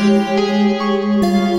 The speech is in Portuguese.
Música